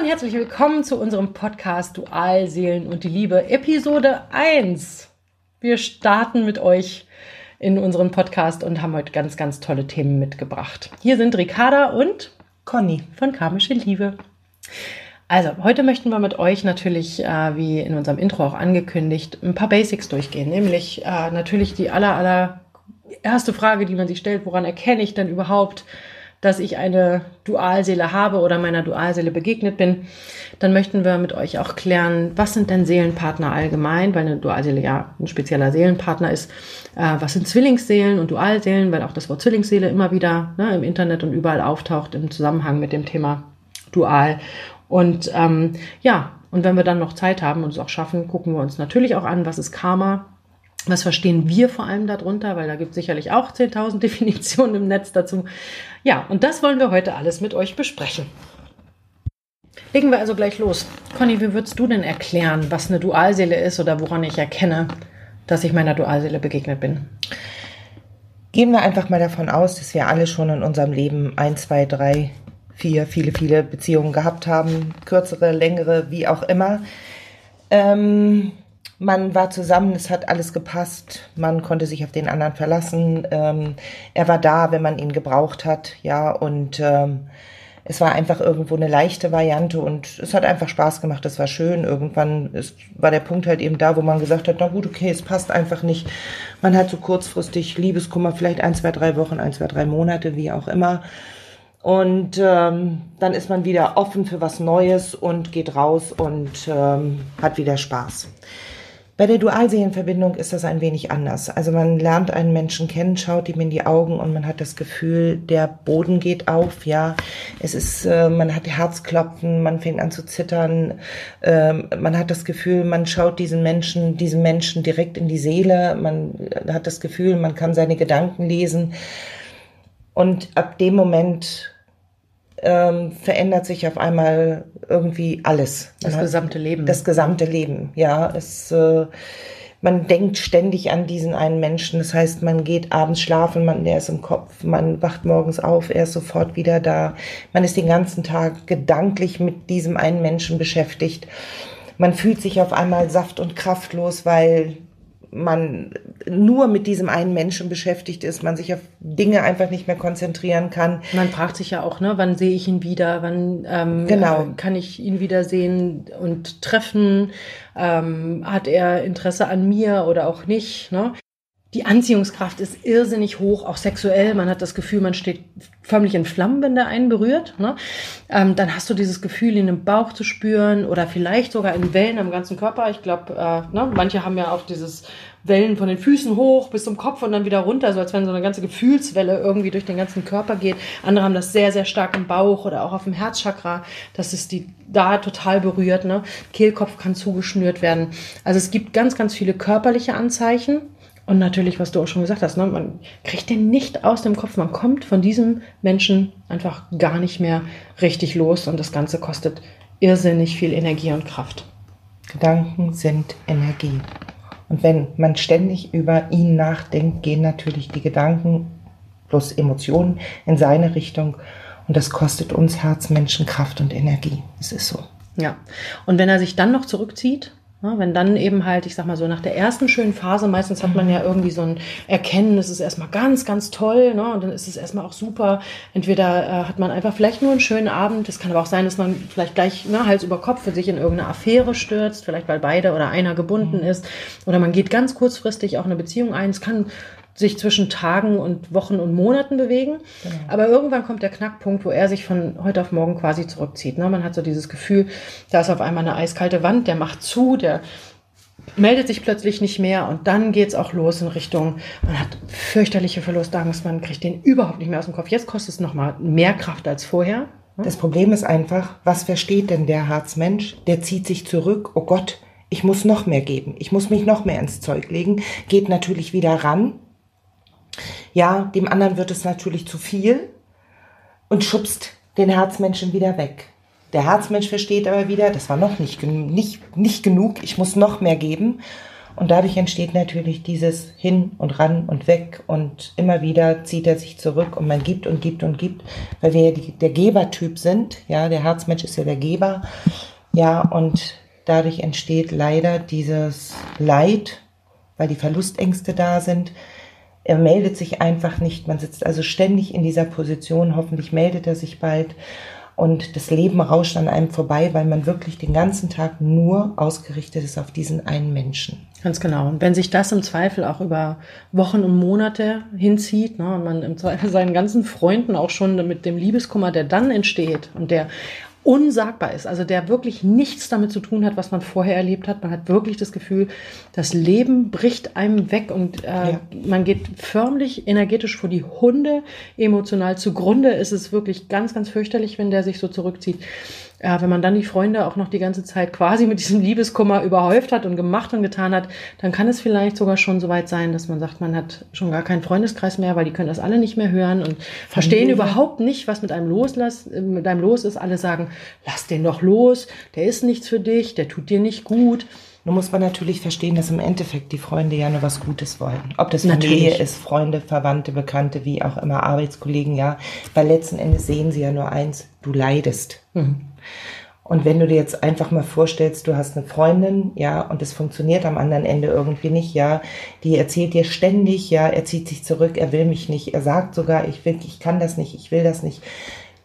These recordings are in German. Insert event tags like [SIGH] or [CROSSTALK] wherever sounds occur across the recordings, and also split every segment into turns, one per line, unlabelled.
und herzlich willkommen zu unserem Podcast Dualseelen und die Liebe, Episode 1. Wir starten mit euch in unseren Podcast und haben heute ganz, ganz tolle Themen mitgebracht. Hier sind Ricarda und
Conny
von Karmische Liebe. Also, heute möchten wir mit euch natürlich, äh, wie in unserem Intro auch angekündigt, ein paar Basics durchgehen. Nämlich äh, natürlich die aller, aller erste Frage, die man sich stellt, woran erkenne ich denn überhaupt, dass ich eine Dualseele habe oder meiner Dualseele begegnet bin, dann möchten wir mit euch auch klären, was sind denn Seelenpartner allgemein, weil eine Dualseele ja ein spezieller Seelenpartner ist. Äh, was sind Zwillingsseelen und Dualseelen, weil auch das Wort Zwillingsseele immer wieder ne, im Internet und überall auftaucht im Zusammenhang mit dem Thema Dual. Und ähm, ja, und wenn wir dann noch Zeit haben und es auch schaffen, gucken wir uns natürlich auch an, was ist Karma, was verstehen wir vor allem darunter? Weil da gibt es sicherlich auch 10.000 [LAUGHS] Definitionen im Netz dazu. Ja, und das wollen wir heute alles mit euch besprechen. Legen wir also gleich los. Conny, wie würdest du denn erklären, was eine Dualseele ist oder woran ich erkenne, dass ich meiner Dualseele begegnet bin?
Gehen wir einfach mal davon aus, dass wir alle schon in unserem Leben ein, zwei, drei, vier, viele, viele Beziehungen gehabt haben, kürzere, längere, wie auch immer. Ähm, man war zusammen, es hat alles gepasst, man konnte sich auf den anderen verlassen. Ähm, er war da, wenn man ihn gebraucht hat, ja, und ähm, es war einfach irgendwo eine leichte Variante und es hat einfach Spaß gemacht, es war schön. Irgendwann ist, war der Punkt halt eben da, wo man gesagt hat, na gut, okay, es passt einfach nicht. Man hat so kurzfristig Liebeskummer, vielleicht ein, zwei, drei Wochen, ein, zwei, drei Monate, wie auch immer. Und ähm, dann ist man wieder offen für was Neues und geht raus und ähm, hat wieder Spaß. Bei der Dualseelenverbindung ist das ein wenig anders. Also man lernt einen Menschen kennen, schaut ihm in die Augen und man hat das Gefühl, der Boden geht auf, ja. Es ist, äh, man hat Herzklopfen, man fängt an zu zittern, äh, man hat das Gefühl, man schaut diesen Menschen, diesem Menschen direkt in die Seele, man hat das Gefühl, man kann seine Gedanken lesen. Und ab dem Moment ähm, verändert sich auf einmal irgendwie alles.
Das man gesamte Leben.
Das gesamte Leben, ja. Es, äh, man denkt ständig an diesen einen Menschen. Das heißt, man geht abends schlafen, man, der ist im Kopf, man wacht morgens auf, er ist sofort wieder da. Man ist den ganzen Tag gedanklich mit diesem einen Menschen beschäftigt. Man fühlt sich auf einmal saft- und kraftlos, weil man nur mit diesem einen Menschen beschäftigt ist, man sich auf Dinge einfach nicht mehr konzentrieren kann.
Man fragt sich ja auch, ne, wann sehe ich ihn wieder, wann ähm, genau. Kann ich ihn wieder sehen und treffen, ähm, hat er Interesse an mir oder auch nicht. Ne? Die Anziehungskraft ist irrsinnig hoch, auch sexuell. Man hat das Gefühl, man steht förmlich in Flammen, wenn der einen berührt. Ne? Ähm, dann hast du dieses Gefühl, ihn im Bauch zu spüren oder vielleicht sogar in Wellen am ganzen Körper. Ich glaube, äh, ne? manche haben ja auch dieses Wellen von den Füßen hoch bis zum Kopf und dann wieder runter, so als wenn so eine ganze Gefühlswelle irgendwie durch den ganzen Körper geht. Andere haben das sehr, sehr stark im Bauch oder auch auf dem Herzchakra, dass es die da total berührt. Ne? Kehlkopf kann zugeschnürt werden. Also es gibt ganz, ganz viele körperliche Anzeichen und natürlich, was du auch schon gesagt hast, ne, man kriegt den nicht aus dem Kopf. Man kommt von diesem Menschen einfach gar nicht mehr richtig los und das Ganze kostet irrsinnig viel Energie und Kraft.
Gedanken sind Energie. Und wenn man ständig über ihn nachdenkt, gehen natürlich die Gedanken plus Emotionen in seine Richtung. Und das kostet uns Herzmenschen Kraft und Energie. Es ist so.
Ja. Und wenn er sich dann noch zurückzieht, wenn dann eben halt, ich sag mal so, nach der ersten schönen Phase, meistens hat man ja irgendwie so ein Erkennen, das ist erstmal ganz, ganz toll, ne? Und dann ist es erstmal auch super. Entweder äh, hat man einfach vielleicht nur einen schönen Abend, es kann aber auch sein, dass man vielleicht gleich ne, Hals über Kopf für sich in irgendeine Affäre stürzt, vielleicht weil beide oder einer gebunden mhm. ist. Oder man geht ganz kurzfristig auch eine Beziehung ein. Es kann sich zwischen Tagen und Wochen und Monaten bewegen. Genau. Aber irgendwann kommt der Knackpunkt, wo er sich von heute auf morgen quasi zurückzieht. Ne? Man hat so dieses Gefühl, da ist auf einmal eine eiskalte Wand, der macht zu, der meldet sich plötzlich nicht mehr und dann geht es auch los in Richtung, man hat fürchterliche Verlustangst, man kriegt den überhaupt nicht mehr aus dem Kopf. Jetzt kostet es nochmal mehr Kraft als vorher.
Ne? Das Problem ist einfach, was versteht denn der Herzmensch? Der zieht sich zurück, oh Gott, ich muss noch mehr geben, ich muss mich noch mehr ins Zeug legen, geht natürlich wieder ran, ja, dem anderen wird es natürlich zu viel und schubst den Herzmenschen wieder weg. Der Herzmensch versteht aber wieder, das war noch nicht, nicht, nicht genug, ich muss noch mehr geben. Und dadurch entsteht natürlich dieses Hin und Ran und Weg und immer wieder zieht er sich zurück und man gibt und gibt und gibt, weil wir ja die, der Gebertyp sind. Ja, der Herzmensch ist ja der Geber. Ja, und dadurch entsteht leider dieses Leid, weil die Verlustängste da sind. Er meldet sich einfach nicht. Man sitzt also ständig in dieser Position. Hoffentlich meldet er sich bald und das Leben rauscht an einem vorbei, weil man wirklich den ganzen Tag nur ausgerichtet ist auf diesen einen Menschen.
Ganz genau. Und wenn sich das im Zweifel auch über Wochen und Monate hinzieht, ne, und man im Zweifel seinen ganzen Freunden auch schon mit dem Liebeskummer, der dann entsteht und der unsagbar ist, also der wirklich nichts damit zu tun hat, was man vorher erlebt hat. Man hat wirklich das Gefühl, das Leben bricht einem weg und äh, ja. man geht förmlich energetisch vor die Hunde, emotional zugrunde. Es ist wirklich ganz, ganz fürchterlich, wenn der sich so zurückzieht ja, wenn man dann die Freunde auch noch die ganze Zeit quasi mit diesem Liebeskummer überhäuft hat und gemacht und getan hat, dann kann es vielleicht sogar schon so weit sein, dass man sagt, man hat schon gar keinen Freundeskreis mehr, weil die können das alle nicht mehr hören und verstehen Familie. überhaupt nicht, was mit einem los, mit einem los ist. Alle sagen, lass den doch los, der ist nichts für dich, der tut dir nicht gut.
Nun muss man natürlich verstehen, dass im Endeffekt die Freunde ja nur was Gutes wollen. Ob das Familie natürlich. ist, Freunde, Verwandte, Bekannte, wie auch immer, Arbeitskollegen, ja. Weil letzten Endes sehen sie ja nur eins, du leidest. Mhm. Und wenn du dir jetzt einfach mal vorstellst, du hast eine Freundin, ja, und es funktioniert am anderen Ende irgendwie nicht, ja, die erzählt dir ständig, ja, er zieht sich zurück, er will mich nicht, er sagt sogar, ich will, ich kann das nicht, ich will das nicht,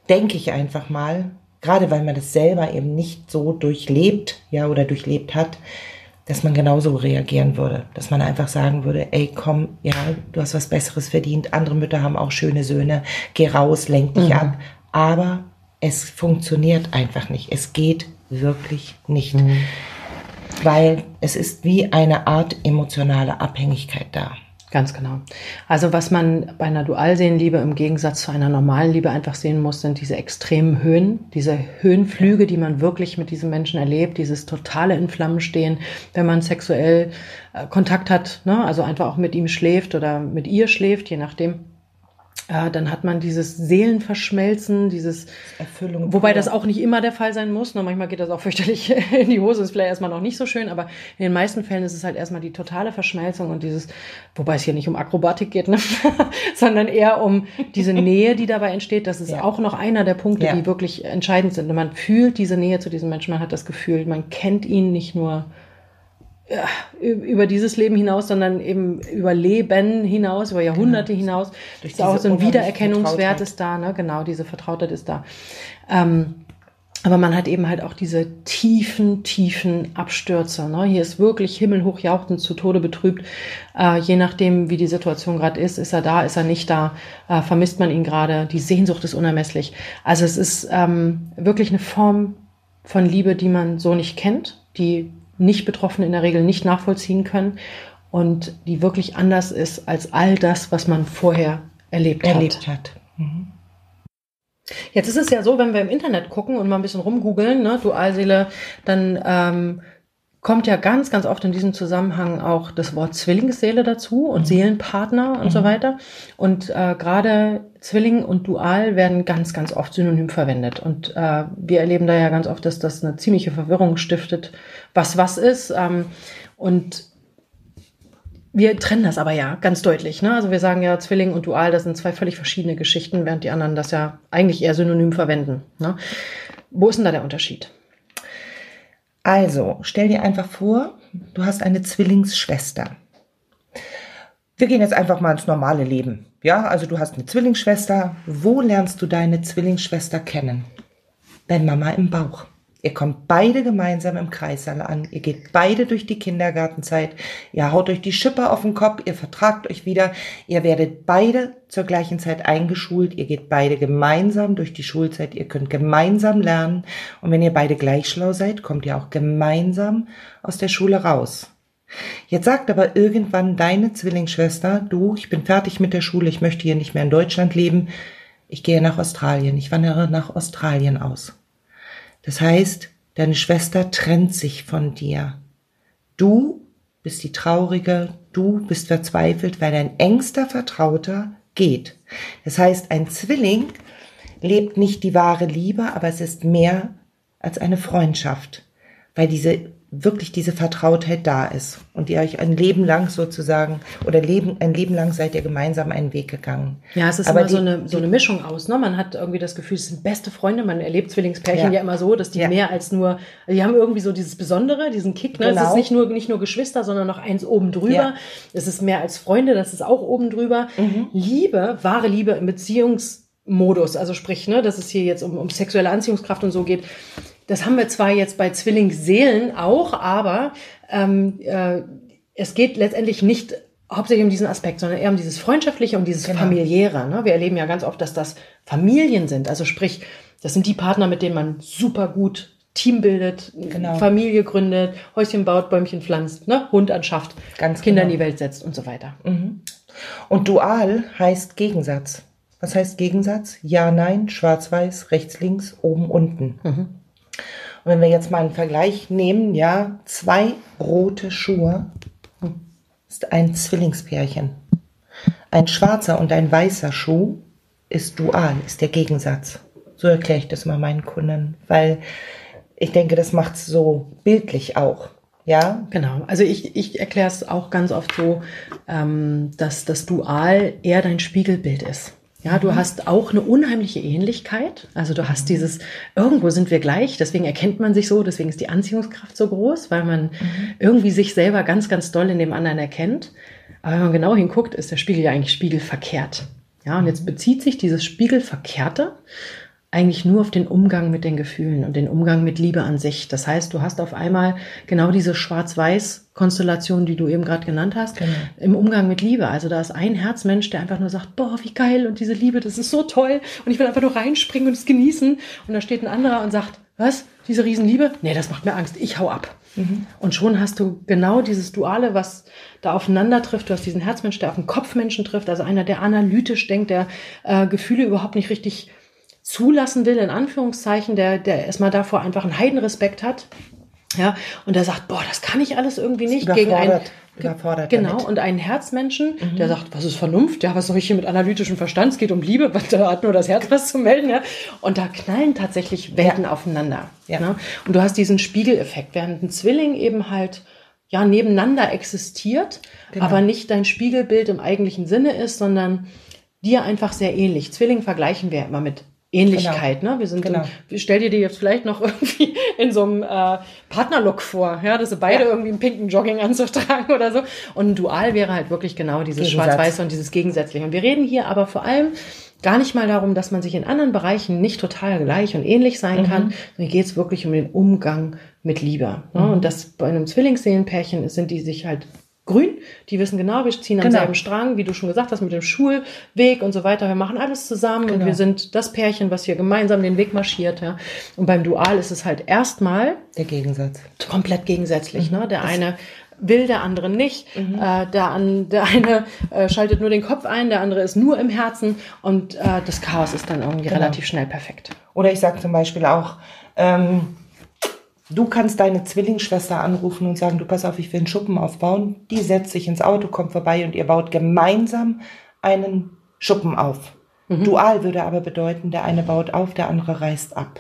denke ich einfach mal, gerade weil man das selber eben nicht so durchlebt, ja, oder durchlebt hat, dass man genauso reagieren würde, dass man einfach sagen würde, ey, komm, ja, du hast was Besseres verdient, andere Mütter haben auch schöne Söhne, geh raus, lenk dich mhm. ab, aber es funktioniert einfach nicht. Es geht wirklich nicht. Mhm. Weil es ist wie eine Art emotionale Abhängigkeit da.
Ganz genau. Also was man bei einer Dualseelenliebe im Gegensatz zu einer normalen Liebe einfach sehen muss, sind diese extremen Höhen, diese Höhenflüge, die man wirklich mit diesem Menschen erlebt, dieses totale in Flammen stehen, wenn man sexuell äh, Kontakt hat, ne? also einfach auch mit ihm schläft oder mit ihr schläft, je nachdem ja, dann hat man dieses Seelenverschmelzen, dieses Erfüllung. Wobei das auch nicht immer der Fall sein muss. Ne? Manchmal geht das auch fürchterlich [LAUGHS] in die Hose, ist vielleicht erstmal noch nicht so schön, aber in den meisten Fällen ist es halt erstmal die totale Verschmelzung und dieses, wobei es hier nicht um Akrobatik geht, ne? [LAUGHS] sondern eher um diese Nähe, die dabei entsteht. Das ist ja. auch noch einer der Punkte, ja. die wirklich entscheidend sind. Man fühlt diese Nähe zu diesem Menschen, man hat das Gefühl, man kennt ihn nicht nur ja, über dieses Leben hinaus, sondern eben über Leben hinaus, über Jahrhunderte genau. hinaus. Durch ist auch so ein Wiedererkennungswert ist da, ne? Genau, diese Vertrautheit ist da. Ähm, aber man hat eben halt auch diese tiefen, tiefen Abstürze. Ne? Hier ist wirklich himmelhoch jauchzend zu Tode betrübt. Äh, je nachdem, wie die Situation gerade ist, ist er da, ist er nicht da, äh, vermisst man ihn gerade. Die Sehnsucht ist unermesslich. Also es ist ähm, wirklich eine Form von Liebe, die man so nicht kennt, die nicht-Betroffene in der Regel nicht nachvollziehen können und die wirklich anders ist als all das, was man vorher erlebt, erlebt hat. hat. Mhm. Jetzt ist es ja so, wenn wir im Internet gucken und mal ein bisschen rumgoogeln, ne, Dualseele, dann ähm, kommt ja ganz, ganz oft in diesem Zusammenhang auch das Wort Zwillingsseele dazu und mhm. Seelenpartner und mhm. so weiter. Und äh, gerade Zwilling und Dual werden ganz, ganz oft synonym verwendet. Und äh, wir erleben da ja ganz oft, dass das eine ziemliche Verwirrung stiftet, was was ist. Ähm, und wir trennen das aber ja ganz deutlich. Ne? Also wir sagen ja, Zwilling und Dual, das sind zwei völlig verschiedene Geschichten, während die anderen das ja eigentlich eher synonym verwenden. Ne? Wo ist denn da der Unterschied?
Also, stell dir einfach vor, du hast eine Zwillingsschwester. Wir gehen jetzt einfach mal ins normale Leben. Ja, also du hast eine Zwillingsschwester. Wo lernst du deine Zwillingsschwester kennen? Bei Mama im Bauch. Ihr kommt beide gemeinsam im Kreissaal an. Ihr geht beide durch die Kindergartenzeit. Ihr haut euch die Schippe auf den Kopf. Ihr vertragt euch wieder. Ihr werdet beide zur gleichen Zeit eingeschult. Ihr geht beide gemeinsam durch die Schulzeit. Ihr könnt gemeinsam lernen. Und wenn ihr beide gleich schlau seid, kommt ihr auch gemeinsam aus der Schule raus. Jetzt sagt aber irgendwann deine Zwillingsschwester, du, ich bin fertig mit der Schule, ich möchte hier nicht mehr in Deutschland leben, ich gehe nach Australien, ich wandere nach Australien aus. Das heißt, deine Schwester trennt sich von dir. Du bist die Traurige, du bist verzweifelt, weil dein engster Vertrauter geht. Das heißt, ein Zwilling lebt nicht die wahre Liebe, aber es ist mehr als eine Freundschaft, weil diese wirklich diese Vertrautheit da ist und ihr euch ein Leben lang sozusagen oder Leben, ein Leben lang seid ihr gemeinsam einen Weg gegangen.
Ja, es ist
Aber
immer so
die-
eine, so eine Mischung aus. Ne? Man hat irgendwie das Gefühl, es sind beste Freunde. Man erlebt Zwillingspärchen
Ja.
ja, immer so, dass die
Ja.
mehr als nur, die haben irgendwie so dieses Besondere, diesen Kick. Ne? Es
Genau.
ist nicht nur, nicht nur Geschwister, sondern noch eins oben drüber.
Ja. Mhm.
Es ist mehr als Freunde, das ist auch oben drüber. Liebe, wahre Liebe im Beziehungsmodus, also sprich, ne, dass es hier jetzt um, um sexuelle Anziehungskraft und so geht. Das haben wir zwar jetzt bei Zwillingsseelen auch, aber ähm, äh, es geht letztendlich nicht hauptsächlich um diesen Aspekt, sondern eher um dieses Freundschaftliche und dieses
Genau.
familiäre. Ne? Wir erleben ja ganz oft, dass das Familien sind. Also sprich, das sind die Partner, mit denen man super gut Team bildet,
Genau.
Familie gründet, Häuschen baut, Bäumchen pflanzt, ne? Hund anschafft,
Ganz
Kinder
genau.
in die Welt setzt und so weiter.
Und dual heißt Gegensatz. Was heißt Gegensatz? Ja, nein, schwarz-weiß, rechts, links, oben, unten. Und wenn wir jetzt mal einen Vergleich nehmen, ja, zwei rote Schuhe ist ein Zwillingspärchen. Ein schwarzer und ein weißer Schuh ist dual, ist der Gegensatz. So erkläre ich das mal meinen Kunden, weil ich denke, das macht es so bildlich auch. Ja,
Genau. Also ich, ich erkläre es auch ganz oft so, ähm, dass das Dual eher dein Spiegelbild ist. Ja, du hast auch eine unheimliche Ähnlichkeit. Also du hast dieses, irgendwo sind wir gleich, deswegen erkennt man sich so, deswegen ist die Anziehungskraft so groß, weil man irgendwie sich selber ganz, ganz doll in dem anderen erkennt. Aber wenn man genau hinguckt, ist der Spiegel ja eigentlich spiegelverkehrt. Ja, und jetzt bezieht sich dieses Spiegelverkehrte eigentlich nur auf den Umgang mit den Gefühlen und den Umgang mit Liebe an sich. Das heißt, du hast auf einmal genau diese Schwarz-Weiß-Konstellation, die du eben gerade genannt hast,
Genau.
im Umgang mit Liebe. Also da ist ein Herzmensch, der einfach nur sagt, boah, wie geil und diese Liebe, das ist so toll und ich will einfach nur reinspringen und es genießen. Und da steht ein anderer und sagt, was, diese Riesenliebe? Nee, das macht mir Angst, ich hau ab. Und schon hast du genau dieses Duale, was da aufeinander trifft. Du hast diesen Herzmensch, der auf den Kopfmenschen trifft, also einer, der analytisch denkt, der äh, Gefühle überhaupt nicht richtig zulassen will, in Anführungszeichen, der, der erstmal davor einfach einen Heidenrespekt hat. Ja, und der sagt, boah, das kann ich alles irgendwie nicht gegen einen.
überfordert,
Genau,
damit.
und einen Herzmenschen, der sagt, was ist Vernunft? Ja, was soll ich hier mit analytischem Verstand? Es geht um Liebe, [LAUGHS] da hat nur das Herz was zu melden, ja. Und da knallen tatsächlich Welten aufeinander.
Ja.
Ne? Und du hast diesen Spiegeleffekt, während ein Zwilling eben halt ja nebeneinander existiert,
Genau.
aber nicht dein Spiegelbild im eigentlichen Sinne ist, sondern dir einfach sehr ähnlich. Zwilling vergleichen wir immer mit Ähnlichkeit, ne? Wir sind,
Genau.
im, stell dir die jetzt vielleicht noch [LAUGHS] irgendwie in so einem äh, Partnerlook vor, ja, dass sie beide
Ja.
irgendwie einen pinken Jogginganzug tragen [LAUGHS] oder so. Und ein Dual wäre halt wirklich genau dieses
Gegensatz.
Schwarz-Weiß und dieses Gegensätzliche. Und wir reden hier aber vor allem gar nicht mal darum, dass man sich in anderen Bereichen nicht total gleich und ähnlich sein kann. sondern Hier geht es wirklich um den Umgang mit Liebe. Ne? Und das bei einem Zwillingsseelenpärchen sind die sich halt grün. Die wissen genau, wir ziehen am
Genau.
selben Strang, wie du schon gesagt hast, mit dem Schulweg und so weiter. Wir machen alles zusammen und
Genau.
wir sind das Pärchen, was hier gemeinsam den Weg marschiert. Ja. Und beim Dual ist es halt erstmal
Der Gegensatz.
komplett gegensätzlich.
Mhm.
Ne? Der eine will, der andere nicht. Äh, der, an, der eine äh, schaltet nur den Kopf ein, der andere ist nur im Herzen und äh, das Chaos ist dann irgendwie
Genau.
relativ schnell perfekt.
Oder ich sage zum Beispiel auch, ähm, du kannst deine Zwillingsschwester anrufen und sagen, du pass auf, ich will einen Schuppen aufbauen. Die setzt sich ins Auto, kommt vorbei und ihr baut gemeinsam einen Schuppen auf.
Mhm.
Dual würde aber bedeuten, der eine baut auf, der andere reißt ab.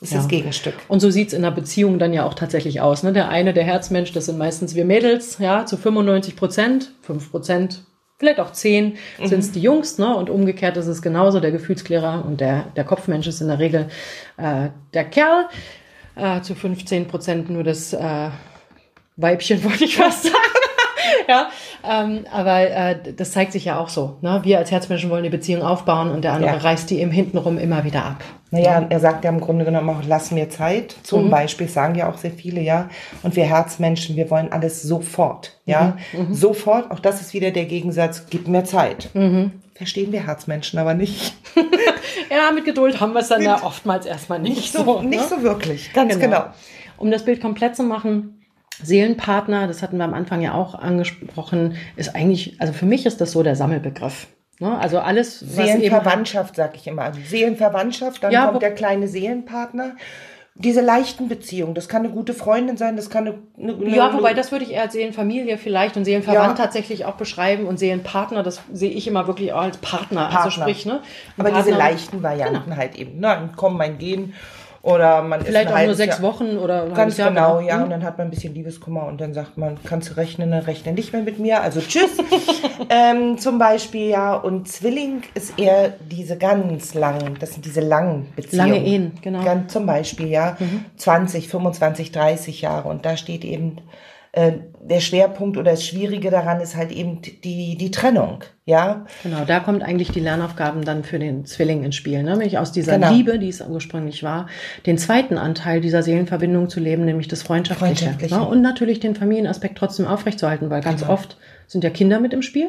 Das ist
Ja.
das Gegenstück.
Und so sieht's in einer Beziehung dann ja auch tatsächlich aus. Ne? Der eine, der Herzmensch, das sind meistens wir Mädels, ja, zu 95 Prozent, 5 Prozent, vielleicht auch 10
Mhm.
sind's die Jungs, ne? Und umgekehrt ist es genauso, der Gefühlsklärer und der, der Kopfmensch ist in der Regel äh, der Kerl. Äh, zu 15 Prozent nur das äh, Weibchen, [LAUGHS] wollte ich fast sagen. ja, ähm, aber äh, das zeigt sich ja auch so. Ne? Wir als Herzmenschen wollen die Beziehung aufbauen und der andere
Ja.
reißt die im Hintenrum immer wieder ab.
Naja, er sagt ja im Grunde genommen auch, lass mir Zeit. Zum
Mhm.
Beispiel sagen ja auch sehr viele, ja. Und wir Herzmenschen, wir wollen alles sofort, ja.
Mhm.
Sofort, auch das ist wieder der Gegensatz, gib mir Zeit.
Mhm.
Verstehen wir Herzmenschen aber nicht. [LAUGHS]
Ja, mit Geduld haben wir es dann ja oftmals erstmal nicht,
Nicht so, nicht
ne?
so wirklich, ganz genau.
Um das Bild komplett zu machen, Seelenpartner, das hatten wir am Anfang ja auch angesprochen, ist eigentlich, also für mich ist das so der Sammelbegriff. Ne? Also alles, was
Seelenverwandtschaft, sag ich immer. Also Seelenverwandtschaft, dann
Ja,
kommt der kleine Seelenpartner. Diese leichten Beziehungen, das kann eine gute Freundin sein, das kann eine, eine
Ja, wobei das würde ich eher als Seelenfamilie vielleicht und Seelenverwandt
Ja.
tatsächlich auch beschreiben und Seelenpartner, das sehe ich immer wirklich auch als Partner. Also
Partner.
sprich, ne? ein
Aber diese
Partner-
leichten Varianten halt eben. Ne? Ein Kommen, ein Gehen. Oder man
Vielleicht
ist
auch nur sechs
Jahr-
Wochen oder
Ganz
Jahr,
genau, ja.
Mhm.
Und dann hat man ein bisschen Liebeskummer und dann sagt man, kannst du rechnen, dann rechne nicht mehr mit mir. Also tschüss. [LAUGHS] ähm, zum Beispiel, ja. Und Zwilling ist eher diese ganz langen, das sind diese langen Beziehungen.
Lange Ehen, genau.
Ganz, zum Beispiel, ja. 20, 25, 30 Jahre. Und da steht eben der Schwerpunkt oder das Schwierige daran ist halt eben die, die Trennung, ja.
Genau, da kommt eigentlich die Lernaufgaben dann für den Zwilling ins Spiel, ne? nämlich aus dieser
Genau.
Liebe, die es ursprünglich war, den zweiten Anteil dieser Seelenverbindung zu leben, nämlich das Freundschaftliche.
Freundschaftliche.
Ne? Und natürlich den Familienaspekt trotzdem aufrechtzuerhalten, weil ganz
Genau.
oft sind ja Kinder mit im Spiel.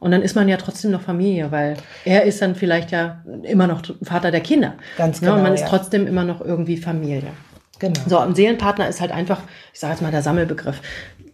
Und dann ist man ja trotzdem noch Familie, weil er ist dann vielleicht ja immer noch Vater der Kinder.
Ganz
Ne? Und
genau,
man ist
ja.
trotzdem immer noch irgendwie Familie.
Genau.
So, ein Seelenpartner ist halt einfach, ich sage jetzt mal der Sammelbegriff.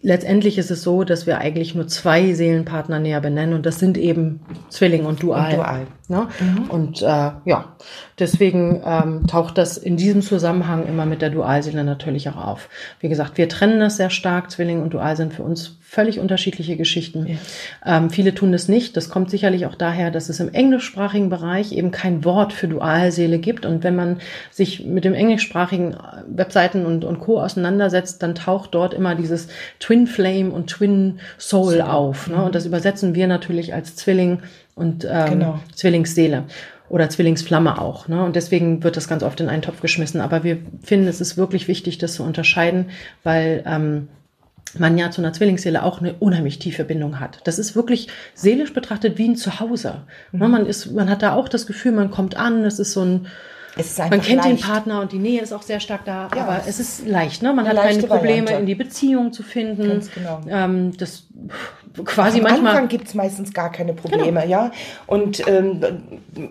Letztendlich ist es so, dass wir eigentlich nur zwei Seelenpartner näher benennen und das sind eben Zwilling und Dual.
Und Dual.
Ne? Und äh, ja, deswegen ähm, taucht das in diesem Zusammenhang immer mit der Dualseele natürlich auch auf. Wie gesagt, wir trennen das sehr stark. Zwilling und Dual sind für uns völlig unterschiedliche Geschichten. Ähm, viele tun es nicht. Das kommt sicherlich auch daher, dass es im englischsprachigen Bereich eben kein Wort für Dualseele gibt. Und wenn man sich mit dem englischsprachigen äh, Webseiten und, und Co. auseinandersetzt, dann taucht dort immer dieses Twin Flame und Twin Soul auf. Ne? Und das übersetzen wir natürlich als Zwilling und ähm,
Genau.
Zwillingsseele oder Zwillingsflamme auch. Ne? Und deswegen wird das ganz oft in einen Topf geschmissen. Aber wir finden, es ist wirklich wichtig, das zu unterscheiden, weil ähm, man ja zu einer Zwillingsseele auch eine unheimlich tiefe Bindung hat. Das ist wirklich seelisch betrachtet wie ein Zuhause. Ne? Man ist, man hat da auch das Gefühl, man kommt an, es ist so ein, man kennt den
leicht.
Partner und die Nähe ist auch sehr stark da,
Ja,
aber
es
es ist leicht, ne? Man hat keine Probleme
Variante.
in die Beziehung zu finden.
Ganz genau.
Ähm, das quasi
Am
manchmal.
Anfang gibt's meistens gar keine Probleme, ja. Und ähm,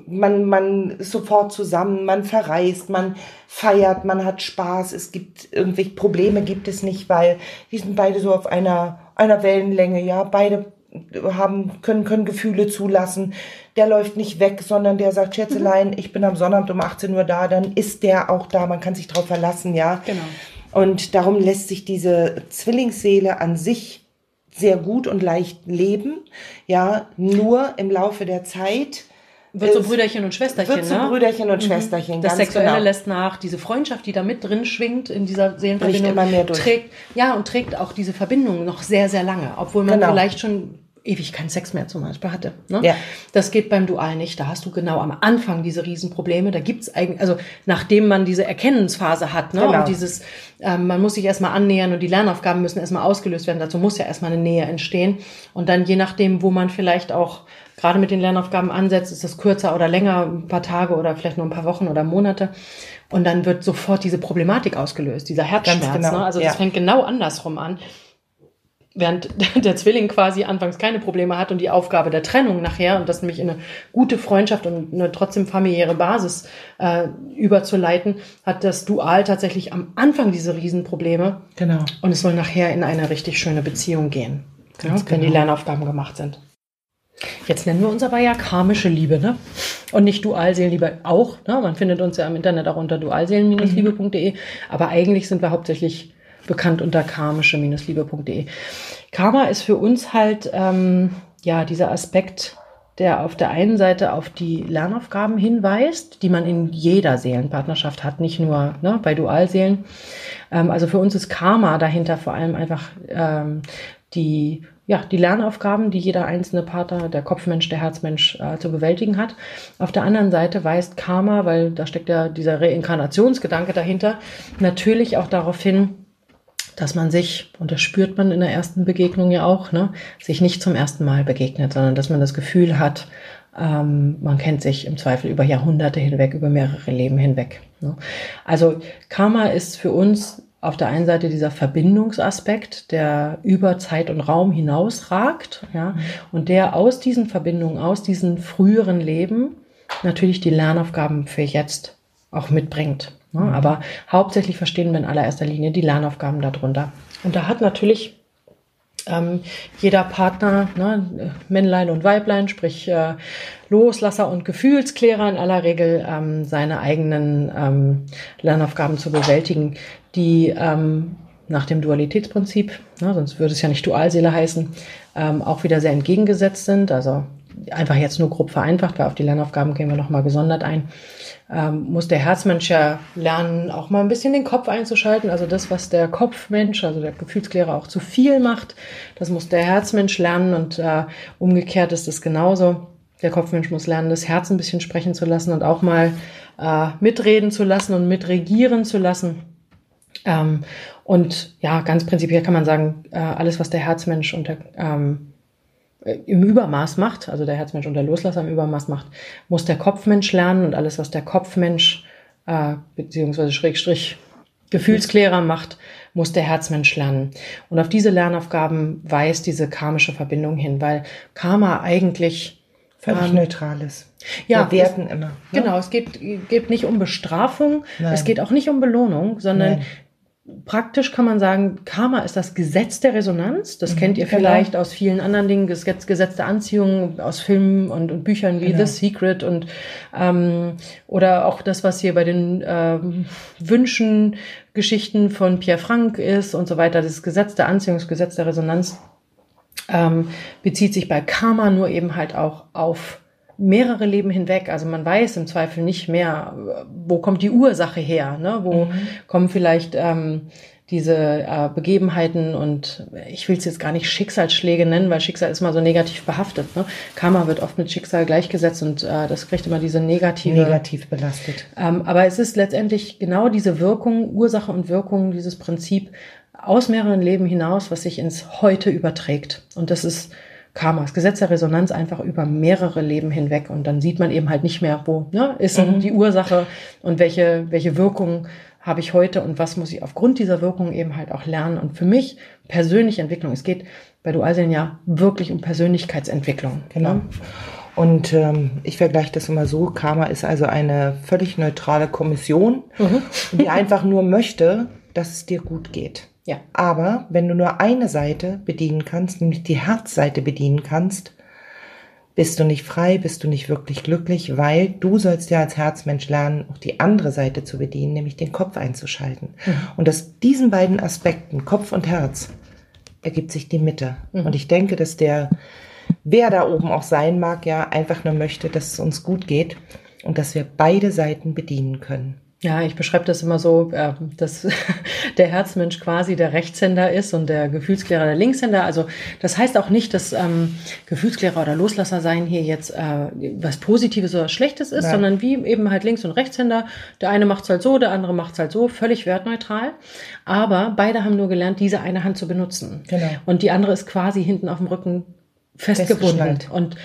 man, man ist sofort zusammen, man verreist, man feiert, man hat Spaß. Es gibt irgendwelche Probleme gibt es nicht, weil wir sind beide so auf einer, einer Wellenlänge, ja. Beide haben, können, können Gefühle zulassen. Der läuft nicht weg, sondern der sagt, Schätzelein, ich bin am Sonnabend um 18 Uhr da, dann ist der auch da, man kann sich drauf verlassen, ja.
Genau.
Und darum lässt sich diese Zwillingsseele an sich sehr gut und leicht leben. Ja, nur im Laufe der Zeit
Wird so Brüderchen und Schwesterchen,
wird zu
ne?
Brüderchen und Schwesterchen.
Das Sexuelle
genau.
lässt nach, diese Freundschaft, die da mit drin schwingt in dieser Seelenverbindung,
Bricht immer mehr durch.
trägt, ja, und trägt auch diese Verbindung noch sehr, sehr lange, obwohl man
Genau.
vielleicht schon ewig keinen Sex mehr zum Beispiel hatte. Ne?
Ja.
Das geht beim Dual nicht. Da hast du genau am Anfang diese Riesenprobleme. Da gibt's eigentlich, also nachdem man diese Erkennensphase hat, ne?
Genau.
und dieses, ähm, man muss sich erstmal annähern und die Lernaufgaben müssen erstmal ausgelöst werden. Dazu muss ja erstmal eine Nähe entstehen. Und dann je nachdem, wo man vielleicht auch gerade mit den Lernaufgaben ansetzt, ist das kürzer oder länger, ein paar Tage oder vielleicht nur ein paar Wochen oder Monate. Und dann wird sofort diese Problematik ausgelöst, dieser Herzschmerz.
genau,
ne? Also
ja.
das fängt genau andersrum an. Während [LAUGHS] der Zwilling quasi anfangs keine Probleme hat und die Aufgabe der Trennung nachher und das nämlich in eine gute Freundschaft und eine trotzdem familiäre Basis äh, überzuleiten, hat das Dual tatsächlich am Anfang diese Riesenprobleme
Genau.
und es soll nachher in eine richtig schöne Beziehung gehen, ja, wenn die
genau.
Lernaufgaben gemacht sind. Jetzt nennen wir uns aber ja karmische Liebe, ne? Und nicht Dualseelenliebe auch. Ne? Man findet uns ja im Internet auch unter dualseelen-liebe.de. Aber eigentlich sind wir hauptsächlich bekannt unter karmische-liebe.de. Karma ist für uns halt ähm, ja dieser Aspekt, der auf der einen Seite auf die Lernaufgaben hinweist, die man in jeder Seelenpartnerschaft hat, nicht nur ne, bei Dualseelen. Ähm, also für uns ist Karma dahinter vor allem einfach ähm, die ja, die Lernaufgaben, die jeder einzelne Partner, der Kopfmensch, der Herzmensch äh, zu bewältigen hat. Auf der anderen Seite weist Karma, weil da steckt ja dieser Reinkarnationsgedanke dahinter, natürlich auch darauf hin, dass man sich, und das spürt man in der ersten Begegnung ja auch, ne, sich nicht zum ersten Mal begegnet, sondern dass man das Gefühl hat, ähm, man kennt sich im Zweifel über Jahrhunderte hinweg, über mehrere Leben hinweg. Ne. Also Karma ist für uns auf der einen Seite dieser Verbindungsaspekt, der über Zeit und Raum hinausragt, ja, und der aus diesen Verbindungen, aus diesen früheren Leben natürlich die Lernaufgaben für jetzt auch mitbringt. Ne? Aber hauptsächlich verstehen wir in allererster Linie die Lernaufgaben darunter. Und da hat natürlich ähm, jeder Partner, ne, Männlein und Weiblein, sprich äh, Loslasser und Gefühlsklärer in aller Regel ähm, seine eigenen ähm, Lernaufgaben zu bewältigen, die ähm, nach dem Dualitätsprinzip, ne, sonst würde es ja nicht Dualseele heißen, ähm, auch wieder sehr entgegengesetzt sind. Also einfach jetzt nur grob vereinfacht, weil auf die Lernaufgaben gehen wir nochmal gesondert ein, ähm, muss der Herzmensch ja lernen, auch mal ein bisschen den Kopf einzuschalten. Also das, was der Kopfmensch, also der Gefühlsklärer auch zu viel macht, das muss der Herzmensch lernen und äh, umgekehrt ist es genauso. Der Kopfmensch muss lernen, das Herz ein bisschen sprechen zu lassen und auch mal äh, mitreden zu lassen und mitregieren zu lassen. Ähm, und ja, ganz prinzipiell kann man sagen, äh, alles, was der Herzmensch unter ähm, äh, im Übermaß macht, also der Herzmensch und der Loslasser im Übermaß macht, muss der Kopfmensch lernen und alles, was der Kopfmensch äh, beziehungsweise Schrägstrich Gefühlsklärer macht, muss der Herzmensch lernen. Und auf diese Lernaufgaben weist diese karmische Verbindung hin, weil Karma eigentlich
völlig ähm, neutral ist.
Ja, Wir werten immer. Ne? Genau, es geht, geht nicht um Bestrafung, Nein. es geht auch nicht um Belohnung, sondern Nein praktisch kann man sagen, Karma ist das Gesetz der Resonanz. Das mhm, kennt ihr genau. vielleicht aus vielen anderen Dingen, das Gesetz der Anziehung aus Filmen und, und Büchern wie genau. The Secret und ähm, oder auch das, was hier bei den ähm, Wünschen, Geschichten von Pierre Frank ist und so weiter. Das Gesetz der Anziehung, das Gesetz der Resonanz ähm, bezieht sich bei Karma nur eben halt auch auf mehrere Leben hinweg. Also man weiß im Zweifel nicht mehr, wo kommt die Ursache her, ne? wo mhm. kommen vielleicht ähm, diese äh, Begebenheiten und ich will es jetzt gar nicht Schicksalsschläge nennen, weil Schicksal ist mal so negativ behaftet. Ne? Karma wird oft mit Schicksal gleichgesetzt und äh, das kriegt immer diese negative.
Negativ belastet.
Ähm, aber es ist letztendlich genau diese Wirkung, Ursache und Wirkung, dieses Prinzip aus mehreren Leben hinaus, was sich ins Heute überträgt. Und das ist Karma, das Gesetz der Resonanz einfach über mehrere Leben hinweg und dann sieht man eben halt nicht mehr, wo ne, ist mhm. die Ursache und welche, welche Wirkung habe ich heute und was muss ich aufgrund dieser Wirkung eben halt auch lernen. Und für mich persönliche Entwicklung, es geht bei Dualsein ja wirklich um Persönlichkeitsentwicklung.
Genau. Ne? Und ähm, ich vergleiche das immer so, Karma ist also eine völlig neutrale Kommission, mhm. die einfach nur möchte, dass es dir gut geht. Ja. Aber wenn du nur eine Seite bedienen kannst, nämlich die Herzseite bedienen kannst, bist du nicht frei, bist du nicht wirklich glücklich, weil du sollst ja als Herzmensch lernen, auch die andere Seite zu bedienen, nämlich den Kopf einzuschalten. Mhm. Und aus diesen beiden Aspekten, Kopf und Herz, ergibt sich die Mitte. Mhm. Und ich denke, dass der, wer da oben auch sein mag, ja einfach nur möchte, dass es uns gut geht und dass wir beide Seiten bedienen können.
Ja, ich beschreibe das immer so, äh, dass [LAUGHS] der Herzmensch quasi der Rechtshänder ist und der Gefühlsklärer der Linkshänder. Also das heißt auch nicht, dass ähm, Gefühlsklärer oder Loslasser sein hier jetzt äh, was Positives oder Schlechtes ist, Nein. sondern wie eben halt Links- und Rechtshänder. Der eine macht's halt so, der andere macht's halt so, völlig wertneutral. Aber beide haben nur gelernt, diese eine Hand zu benutzen. Genau. Und die andere ist quasi hinten auf dem Rücken festgebunden. Und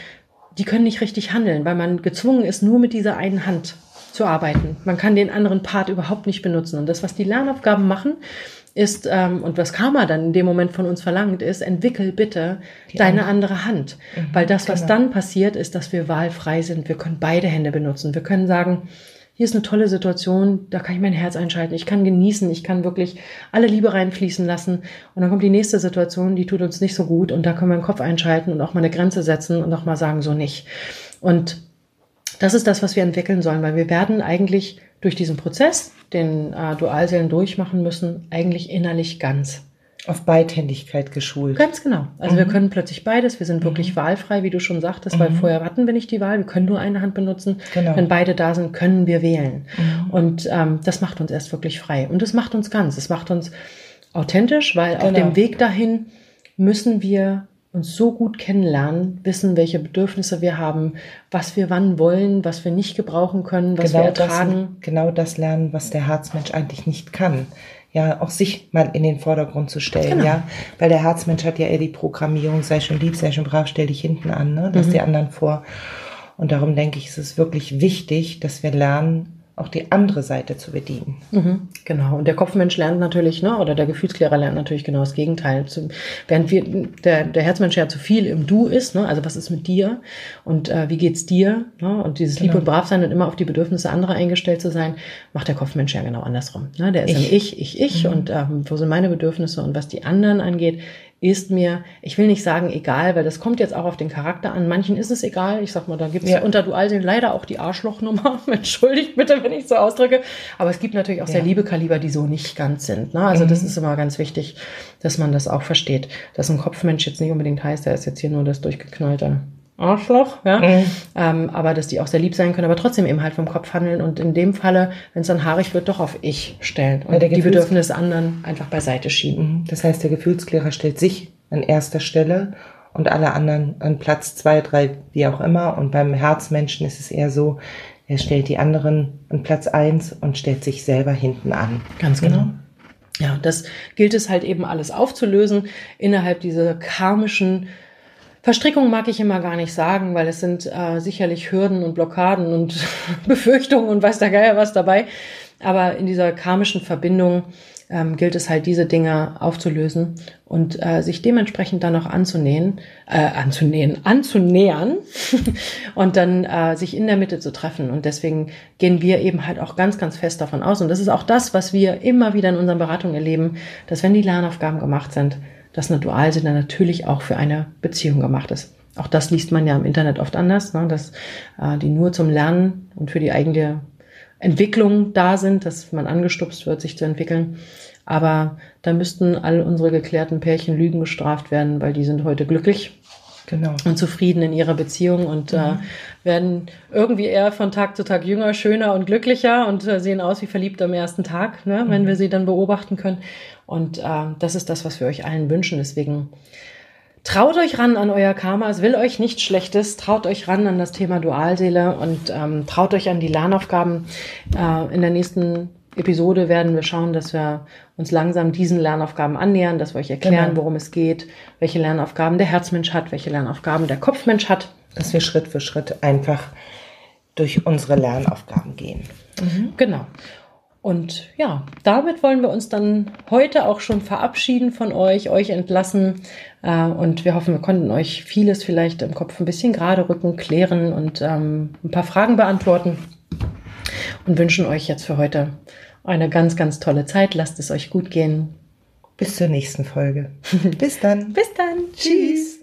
die können nicht richtig handeln, weil man gezwungen ist, nur mit dieser einen Hand zu arbeiten. Man kann den anderen Part überhaupt nicht benutzen. Und das, was die Lernaufgaben machen, ist, ähm, und was Karma dann in dem Moment von uns verlangt, ist, entwickel bitte die deine andere Hand. Mhm, Weil das, was genau. dann passiert, ist, dass wir wahlfrei sind. Wir können beide Hände benutzen. Wir können sagen, hier ist eine tolle Situation, da kann ich mein Herz einschalten, ich kann genießen, ich kann wirklich alle Liebe reinfließen lassen. Und dann kommt die nächste Situation, die tut uns nicht so gut und da können wir den Kopf einschalten und auch mal eine Grenze setzen und auch mal sagen, so nicht. Und das ist das, was wir entwickeln sollen, weil wir werden eigentlich durch diesen Prozess, den äh, Dualseelen durchmachen müssen, eigentlich innerlich ganz.
Auf Beidhändigkeit geschult.
Ganz genau. Also mhm. wir können plötzlich beides. Wir sind wirklich mhm. wahlfrei, wie du schon sagtest, mhm. weil vorher hatten wir nicht die Wahl. Wir können nur eine Hand benutzen. Genau. Wenn beide da sind, können wir wählen. Mhm. Und ähm, das macht uns erst wirklich frei. Und das macht uns ganz. Es macht uns authentisch, weil genau. auf dem Weg dahin müssen wir uns so gut kennenlernen, wissen, welche Bedürfnisse wir haben, was wir wann wollen, was wir nicht gebrauchen können, was genau wir ertragen.
Das, genau das lernen, was der Herzmensch eigentlich nicht kann. Ja, auch sich mal in den Vordergrund zu stellen, genau. ja. Weil der Herzmensch hat ja eher die Programmierung, sei schon lieb, sei schon brav, stell dich hinten an, ne? Lass mhm. die anderen vor. Und darum denke ich, ist es wirklich wichtig, dass wir lernen, auch die andere Seite zu bedienen.
Mhm, genau. Und der Kopfmensch lernt natürlich, ne, oder der Gefühlsklärer lernt natürlich genau das Gegenteil. Zu, während wir, der, der Herzmensch ja zu viel im Du ist, ne, also was ist mit dir und äh, wie geht's dir, ne, und dieses genau. Lieb und Brav-Sein und immer auf die Bedürfnisse anderer eingestellt zu sein, macht der Kopfmensch ja genau andersrum. Ne? Der ist ich. im Ich, ich, ich mhm. und ähm, wo sind meine Bedürfnisse und was die anderen angeht, ist mir, ich will nicht sagen egal, weil das kommt jetzt auch auf den Charakter an. Manchen ist es egal. Ich sag mal, da gibt es ja. unter Dualsehen leider auch die Arschlochnummer. [LAUGHS] Entschuldigt bitte, wenn ich so ausdrücke. Aber es gibt natürlich auch ja. sehr liebe Kaliber, die so nicht ganz sind. Ne? Also mhm. das ist immer ganz wichtig, dass man das auch versteht. Dass ein Kopfmensch jetzt nicht unbedingt heißt, er ist jetzt hier nur das durchgeknallte Arschloch, ja. Mhm. Ähm, aber dass die auch sehr lieb sein können, aber trotzdem eben halt vom Kopf handeln und in dem Falle, wenn es dann haarig wird, doch auf ich stellen und ja, die Bedürfnisse anderen einfach beiseite schieben.
Mhm. Das heißt, der Gefühlsklärer stellt sich an erster Stelle und alle anderen an Platz zwei, drei, wie auch immer. Und beim Herzmenschen ist es eher so, er stellt die anderen an Platz eins und stellt sich selber hinten an.
Ganz genau. Mhm. Ja, das gilt es halt eben alles aufzulösen innerhalb dieser karmischen Verstrickung mag ich immer gar nicht sagen, weil es sind äh, sicherlich Hürden und Blockaden und [LAUGHS] Befürchtungen und weiß der Geier was dabei. Aber in dieser karmischen Verbindung ähm, gilt es halt, diese Dinge aufzulösen und äh, sich dementsprechend dann auch anzunähen, äh, anzunähen, anzunähern [LAUGHS] und dann äh, sich in der Mitte zu treffen. Und deswegen gehen wir eben halt auch ganz, ganz fest davon aus. Und das ist auch das, was wir immer wieder in unseren Beratungen erleben, dass wenn die Lernaufgaben gemacht sind, dass eine Dualsinne natürlich auch für eine Beziehung gemacht ist. Auch das liest man ja im Internet oft anders, ne, dass äh, die nur zum Lernen und für die eigene Entwicklung da sind, dass man angestupst wird, sich zu entwickeln. Aber da müssten all unsere geklärten Pärchen Lügen gestraft werden, weil die sind heute glücklich genau. und zufrieden in ihrer Beziehung und äh, mhm. äh, werden irgendwie eher von Tag zu Tag jünger, schöner und glücklicher und äh, sehen aus wie verliebt am ersten Tag, ne, mhm. wenn wir sie dann beobachten können. Und äh, das ist das, was wir euch allen wünschen. Deswegen Traut euch ran an euer Karma, es will euch nichts Schlechtes, traut euch ran an das Thema Dualseele und ähm, traut euch an die Lernaufgaben. Äh, in der nächsten Episode werden wir schauen, dass wir uns langsam diesen Lernaufgaben annähern, dass wir euch erklären, genau. worum es geht, welche Lernaufgaben der Herzmensch hat, welche Lernaufgaben der Kopfmensch hat.
Dass wir Schritt für Schritt einfach durch unsere Lernaufgaben gehen.
Mhm. Genau. Und ja, damit wollen wir uns dann heute auch schon verabschieden von euch, euch entlassen. Äh, und wir hoffen, wir konnten euch vieles vielleicht im Kopf ein bisschen gerade rücken, klären und ähm, ein paar Fragen beantworten. Und wünschen euch jetzt für heute eine ganz, ganz tolle Zeit. Lasst es euch gut gehen.
Bis zur nächsten Folge. [LAUGHS] Bis dann.
Bis dann. Tschüss.